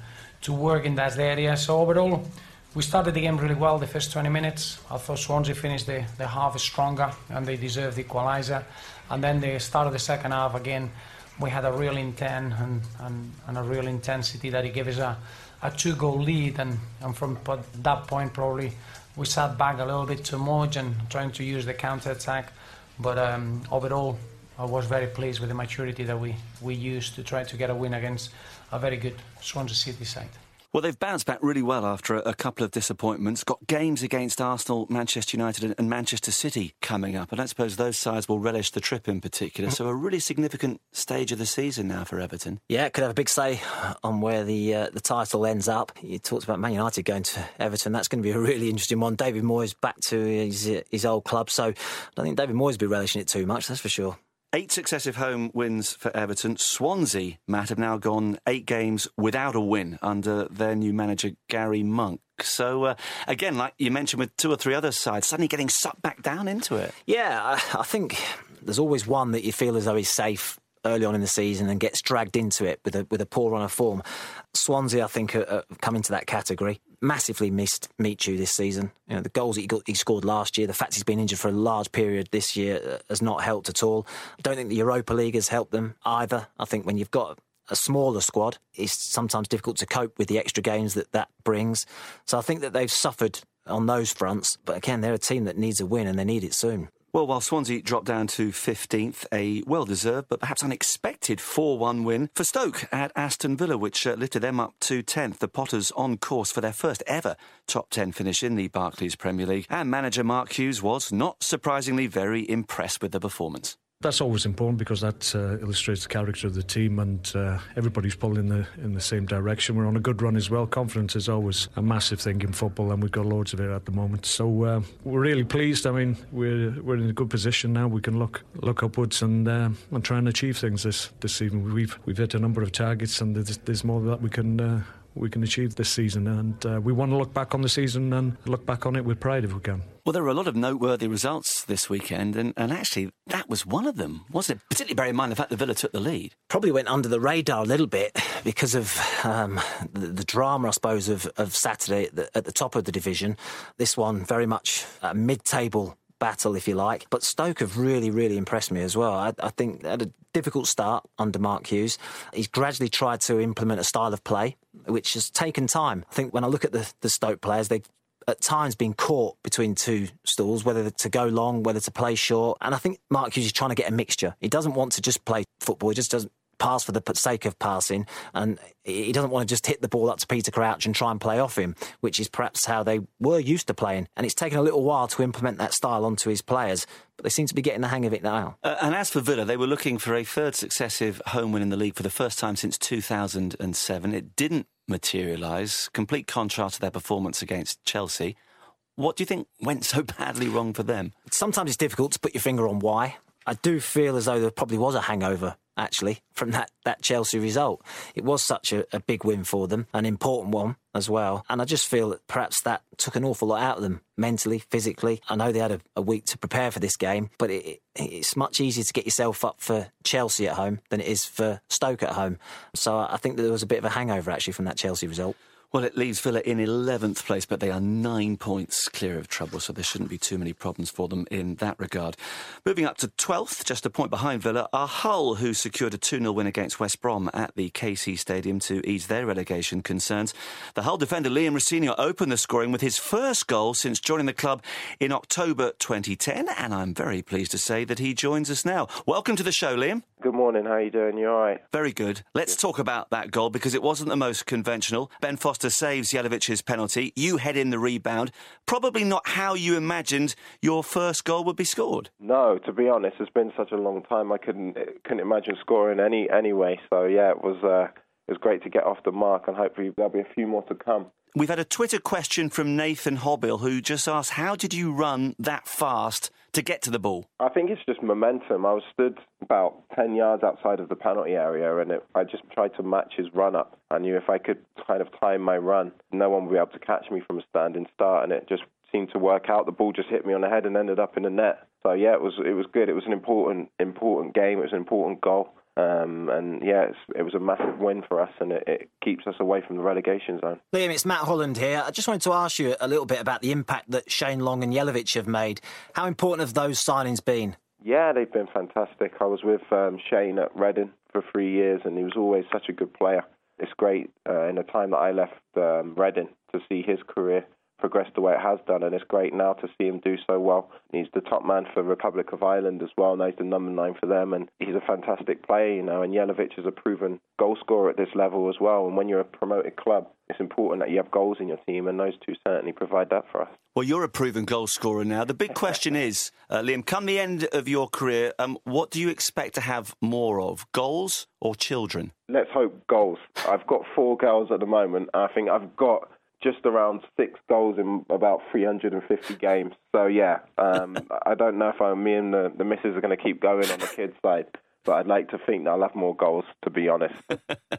to work in that area. So overall, we started the game really well. The first 20 minutes, I thought Swansea finished the, the half stronger and they deserved the equaliser. And then the start of the second half again, we had a real intent and, and, and a real intensity that he gave us a, a two-goal lead. And, and from that point, probably we sat back a little bit too much and trying to use the counter-attack. But um, overall, I was very pleased with the maturity that we, we used to try to get a win against a very good Swansea City side. Well, they've bounced back really well after a, a couple of disappointments. Got games against Arsenal, Manchester United, and, Manchester City coming up. And I suppose those sides will relish the trip in particular. So, a really significant stage of the season now for Everton. Yeah, it could have a big say on where the uh, the title ends up. You talked about Man United going to Everton. That's going to be a really interesting one. David Moyes back to his, his old club. So, I don't think David Moyes will be relishing it too much, that's for sure. Eight successive home wins for Everton. Swansea, Matt, have now gone eight games without a win under their new manager, Gary Monk. So, uh, again, like you mentioned with two or three other sides, suddenly getting sucked back down into it. Yeah, I, I think there's always one that you feel as though is safe early on in the season and gets dragged into it with a with a poor run of form. Swansea, I think, are, are come into that category. Massively missed Michu this season. You know, the goals that he, got, he scored last year, the fact he's been injured for a large period this year uh, has not helped at all. I don't think the Europa League has helped them either. I think when you've got a smaller squad, it's sometimes difficult to cope with the extra games that that brings. So I think that they've suffered on those fronts. But again, they're a team that needs a win and they need it soon. Well, while Swansea dropped down to 15th, a well deserved but perhaps unexpected 4 1 win for Stoke at Aston Villa, which uh, lifted them up to 10th. The Potters on course for their first ever top 10 finish in the Barclays Premier League. And manager Mark Hughes was, not surprisingly, very impressed with the performance that's always important because that uh, illustrates the character of the team and uh, everybody's pulling in the in the same direction. We're on a good run as well. Confidence is always a massive thing in football, and we've got loads of it at the moment. So uh, we're really pleased. I mean, we're we're in a good position now. We can look look upwards and uh, and try and achieve things this this season. We've we've hit a number of targets, and there's, there's more that we can uh, we can achieve this season. And uh, we want to look back on the season and look back on it with pride if we can. Well, there were a lot of noteworthy results this weekend, and, and actually, that was one of them, wasn't it? Particularly bear in mind the fact that Villa took the lead. Probably went under the radar a little bit because of um, the, the, drama, I suppose, of, of Saturday at the, at the top of the division. This one, very much a mid table battle, if you like. But Stoke have really, really impressed me as well. I, I think they had a difficult start under Mark Hughes. He's gradually tried to implement a style of play, which has taken time. I think when I look at the, the Stoke players, they've at times been caught between two stools, whether to go long, whether to play short. And I think Mark Hughes is trying to get a mixture. He doesn't want to just play football. He just doesn't pass for the sake of passing, and he doesn't want to just hit the ball up to Peter Crouch and try and play off him, which is perhaps how they were used to playing. And it's taken a little while to implement that style onto his players, but they seem to be getting the hang of it now. Uh, and as for Villa, they were looking for a third successive home win in the league for the first time since 2007. It didn't materialise, complete contrast to their performance against Chelsea. What do you think went so badly wrong for them? Sometimes it's difficult to put your finger on why. I do feel as though there probably was a hangover actually, from that, that Chelsea result. It was such a, a, big win for them, an important one as well. And I just feel that perhaps that took an awful lot out of them mentally, physically. I know they had a, a week to prepare for this game, but it, it, it's much easier to get yourself up for Chelsea at home than it is for Stoke at home. So I think that there was a bit of a hangover actually from that Chelsea result. Well, it leaves Villa in 11th place, but they are nine points clear of trouble, so there shouldn't be too many problems for them in that regard. Moving up to 12th, just a point behind Villa, are Hull, who secured a 2 0 win against West Brom at the KC Stadium to ease their relegation concerns. The Hull defender Liam Rosenior opened the scoring with his first goal since joining the club in October 2010, and I'm very pleased to say that he joins us now. Welcome to the show, Liam. Good morning. How are you doing? You all right? Very good. Let's talk about that goal because it wasn't the most conventional. Ben Foster saves Jelavic's penalty. You head in the rebound. Probably not how you imagined your first goal would be scored. No, to be honest, it's been such a long time. I couldn't couldn't imagine scoring any anyway. So yeah, it was uh, it was great to get off the mark, and hopefully there'll be a few more to come. We've had a Twitter question from Nathan Hobbill who just asked, "How did you run that fast?" To get to the ball? I think it's just momentum. I was stood about 10 yards outside of the penalty area and it, I just tried to match his run up. I knew if I could kind of time my run, no one would be able to catch me from a standing start and it just seemed to work out. The ball just hit me on the head and ended up in the net. So yeah, it was it was good. It was an important important game. It was an important goal. Um, and yeah, it was a massive win for us, and it, it, keeps us away from the relegation zone. Liam, it's Matt Holland here. I just wanted to ask you a little bit about the impact that Shane Long and Jelavic have made. How important have those signings been? Yeah, they've been fantastic. I was with um, Shane at Reading for three years, and he was always such a good player. It's great uh, in the time that I left um, Reading to see his career progressed the way it has done, and it's great now to see him do so well. He's the top man for Republic of Ireland as well. Now he's the number nine for them, and he's a fantastic player, you know. And Jelavic is a proven goal scorer at this level as well. And when you're a promoted club, it's important that you have goals in your team, and those two certainly provide that for us. Well, you're a proven goal scorer now. The big question is, uh, Liam, come the end of your career, um, what do you expect to have more of, goals or children? Let's hope goals. I've got four girls at the moment. I think I've got just around six goals in about 350 games. So yeah, um, I don't know if I, me and the, the missus are going to keep going on the kids' side. But I'd like to think that I'll have more goals, to be honest.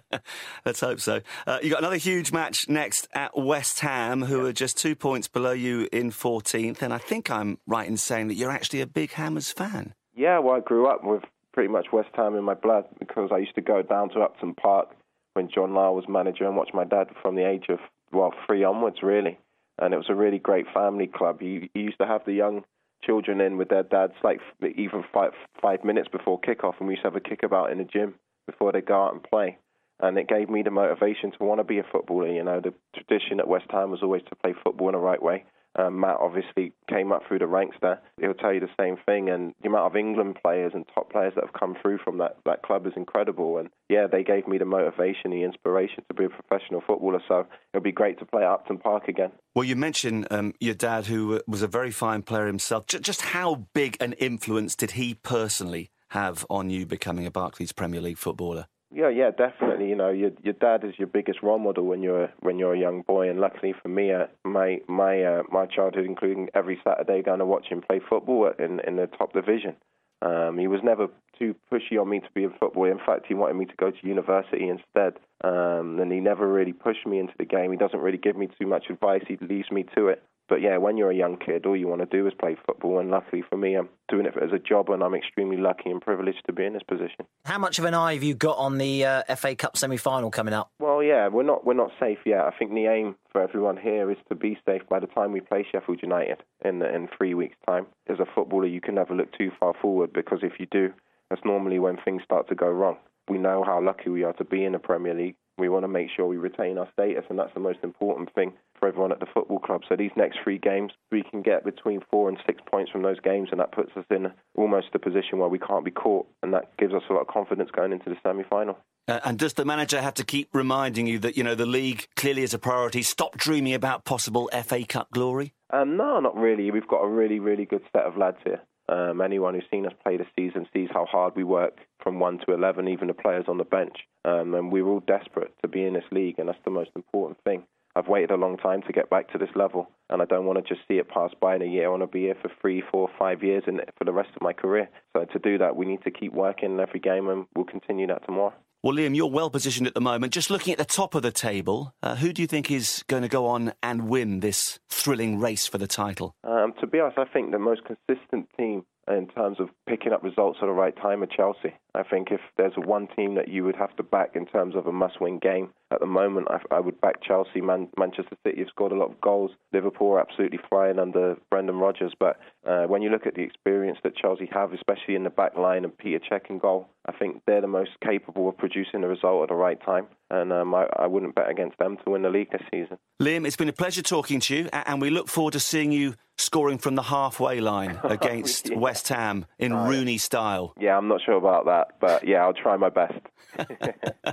Let's hope so. Uh, you got another huge match next at West Ham, who are just two points below you in 14th. And I think I'm right in saying that you're actually a big Hammers fan. Yeah, well, I grew up with pretty much West Ham in my blood because I used to go down to Upton Park when John Lyall was manager and watch my dad from the age of well three onwards really, and it was a really great family club. He, he used to have the young children in with their dads like even five five minutes before kickoff, and we used to have a kickabout in the gym before they go out and play. And it gave me the motivation to want to be a footballer. You know, the tradition at West Ham was always to play football in the right way. Um, Matt obviously came up through the ranks there. He'll tell you the same thing. And the amount of England players and top players that have come through from that, that club is incredible. And yeah, they gave me the motivation, the inspiration to be a professional footballer. So it'll be great to play at Upton Park again. Well, you mentioned um, your dad, who was a very fine player himself. Just how big an influence did he personally have on you becoming a Barclays Premier League footballer? Yeah, yeah, definitely. You know, your your dad is your biggest role model when you're when you're a young boy, and luckily for me, uh, my my uh, my childhood, including every Saturday going to watch him play football in in the top division. Um, he was never too pushy on me to be a footballer. In fact, he wanted me to go to university instead. Um, and he never really pushed me into the game. He doesn't really give me too much advice. He leaves me to it. But yeah, when you're a young kid, all you want to do is play football. And luckily for me, I'm doing it as a job, and I'm extremely lucky and privileged to be in this position. How much of an eye have you got on the uh, FA Cup semi-final coming up? Well, yeah, we're not we're not safe yet. I think the aim for everyone here is to be safe by the time we play Sheffield United in in three weeks' time. As a footballer, you can never look too far forward because if you do, that's normally when things start to go wrong. We know how lucky we are to be in the Premier League. We want to make sure we retain our status, and that's the most important thing for everyone at the football club. So these next three games, we can get between four and six points from those games, and that puts us in almost a position where we can't be caught, and that gives us a lot of confidence going into the semi-final. Uh, and does the manager have to keep reminding you that you know the league clearly is a priority? Stop dreaming about possible FA Cup glory. Um, no, not really. We've got a really, really good set of lads here. Um, anyone who's seen us play this season sees how hard we work from 1 to 11, even the players on the bench. Um, and we're all desperate to be in this league, and that's the most important thing. I've waited a long time to get back to this level, and I don't want to just see it pass by in a year. I want to be here for three, four, five years and for the rest of my career. So to do that, we need to keep working in every game, and we'll continue that tomorrow. Well, Liam, you're well positioned at the moment. Just looking at the top of the table, uh, who do you think is going to go on and win this thrilling race for the title? Um, to be honest, I think the most consistent team in terms of picking up results at the right time are Chelsea. I think if there's one team that you would have to back in terms of a must-win game at the moment, I, I would back Chelsea. Man, Manchester City have scored a lot of goals. Liverpool are absolutely flying under Brendan Rodgers. But uh, when you look at the experience that Chelsea have, especially in the back line and Peter Cech in goal, I think they're the most capable of producing a result at the right time. And um, I, I wouldn't bet against them to win the league this season. Liam, it's been a pleasure talking to you, and we look forward to seeing you scoring from the halfway line against yeah. West Ham in oh, Rooney style. Yeah, I'm not sure about that, but yeah, I'll try my best.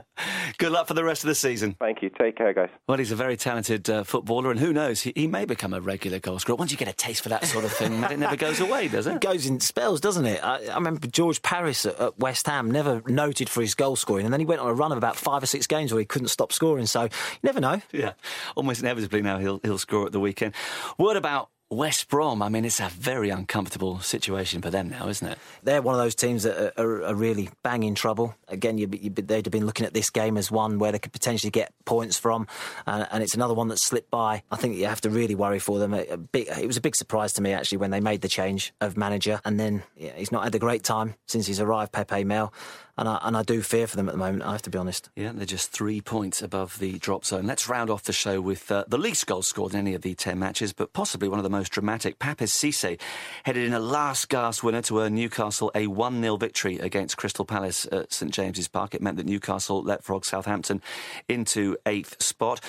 Good luck for the rest of the season. Thank you. Take care, guys. Well, he's a very talented uh, footballer, and who knows, he, he, may become a regular goal scorer. Once you get a taste for that sort of thing, never goes away, does it? It goes in spells, doesn't it? I, I remember George Parris at, at, West Ham, never noted for his goal scoring, and then he went on a run of about five or six games where he couldn't stop scoring. So you never know. Yeah, almost inevitably now he'll he'll score at the weekend. Word about West Brom, I mean, it's a very uncomfortable situation for them now, isn't it? They're one of those teams that are, are, really banging trouble. Again, you, you, they'd have been looking at this game as one where they could potentially get points from, uh, and it's another one that slipped by. I think you have to really worry for them. Big, it was a big surprise to me, actually, when they made the change of manager, and then yeah, he's not had a great time since he's arrived, Pepe Mel and I, and I do fear for them at the moment. I have to be honest. Yeah, they're just three points above the drop zone. Let's round off the show with uh, the least goals scored in any of the ten matches, but possibly one of the most most dramatic. Papiss Cisse headed in a last gasp winner to earn Newcastle a 1 0 victory against Crystal Palace at St James's Park. It meant that Newcastle leapfrogged Southampton into eighth spot.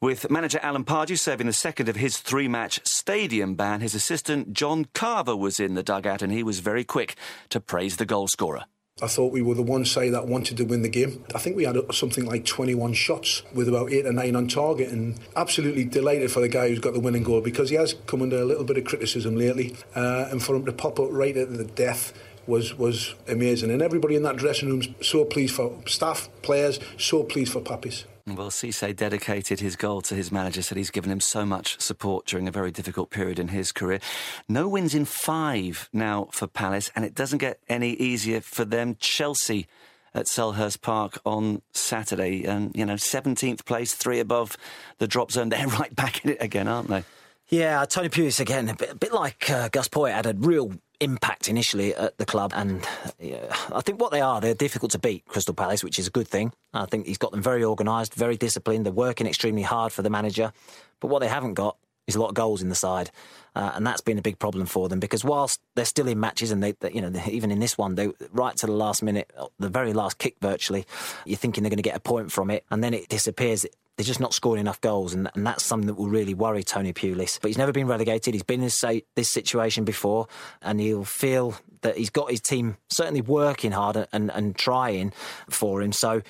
With manager Alan Pardew serving the second of his three match stadium ban, his assistant John Carver was in the dugout and he was very quick to praise the goalscorer. I thought we were the one side that wanted to win the game. I think we had something like 21 shots with about eight or nine on target, and absolutely delighted for the guy who's got the winning goal because he has come under a little bit of criticism lately, uh, and for him to pop up right at the death was was amazing. And everybody in that dressing room's so pleased for staff, players, so pleased for Papiss. Well, Cisse dedicated his goal to his manager, said he's given him so much support during a very difficult period in his career. No wins in five now for Palace, and it doesn't get any easier for them. Chelsea at Selhurst Park on Saturday, and you know, 17th place, three above the drop zone. They're right back in it again, aren't they? Yeah, Tony Pulis again, a bit, a bit like uh, Gus Poyet had a real impact initially at the club, and yeah, I think what they are, they're difficult to beat, Crystal Palace, which is a good thing. I think he's got them very organised, very disciplined. They're working extremely hard for the manager, but what they haven't got a lot of goals in the side, uh, and that's been a big problem for them because whilst they're still in matches, and they, they you know, even in this one, they right to the last minute, the very last kick, virtually, you're thinking they're going to get a point from it, and then it disappears they're just not scoring enough goals, and, and that's something that will really worry Tony Pulis. But he's never been relegated. He's been in this, this situation before, and he'll feel that he's got his team certainly working hard and, and trying for him. So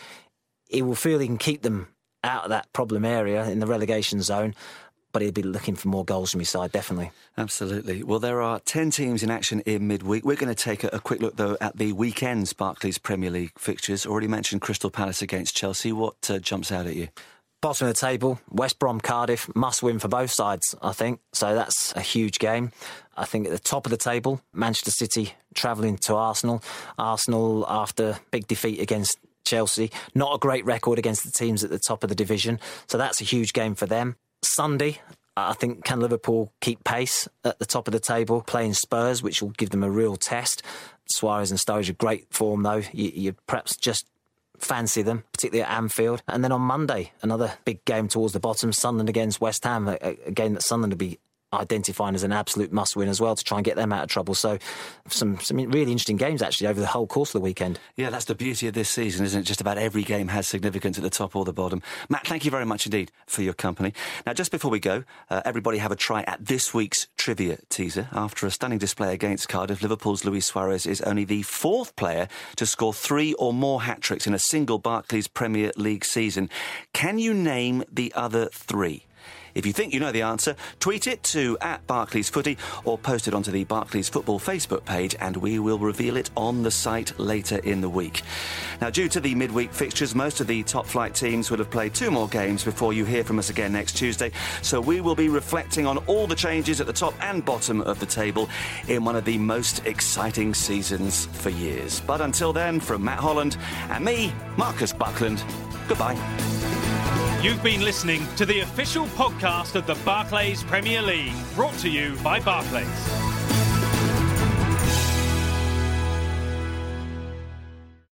he will feel he can keep them out of that problem area in the relegation zone but he'll be looking for more goals from his side, definitely. Absolutely. Well, there are 10 teams in action in midweek. We're going to take a, a, quick look, though, at the weekend's Barclays Premier League fixtures. Already mentioned Crystal Palace against Chelsea. What uh, jumps out at you? Bottom of the table, West Brom, Cardiff, must win for both sides, I think. So that's a huge game. I think at the top of the table, Manchester City travelling to Arsenal. Arsenal, after big defeat against Chelsea, not a great record against the teams at the top of the division. So that's a huge game for them. Sunday, I think can Liverpool keep pace at the top of the table, playing Spurs, which will give them a real test. Suarez and Sturridge are great form, though. You, you perhaps just fancy them, particularly at Anfield. And then on Monday, another big game towards the bottom, Sunderland against West Ham, a, a game that Sunderland will be identifying as an absolute must win as well to try and get them out of trouble. So, some, some really interesting games actually over the whole course of the weekend. Yeah, that's the beauty of this season, isn't it? Just about every game has significance at the top or the bottom. Matt, thank you very much indeed for your company. Now, just before we go, uh, everybody have a try at this week's trivia teaser. After a stunning display against Cardiff, Liverpool's Luis Suarez is only the fourth player to score three or more hat tricks in a single Barclays Premier League season. Can you name the other three? If you think you know the answer, tweet it to at Barclays Footy or post it onto the Barclays Football Facebook page and we will reveal it on the site later in the week. Now, due to the midweek fixtures, most of the top flight teams will have played two more games before you hear from us again next Tuesday. So we will be reflecting on all the changes at the top and bottom of the table in one of the most exciting seasons for years. But until then, from Matt Holland and me, Marcus Buckland, goodbye. You've been listening to the official podcast of the Barclays Premier League, brought to you by Barclays.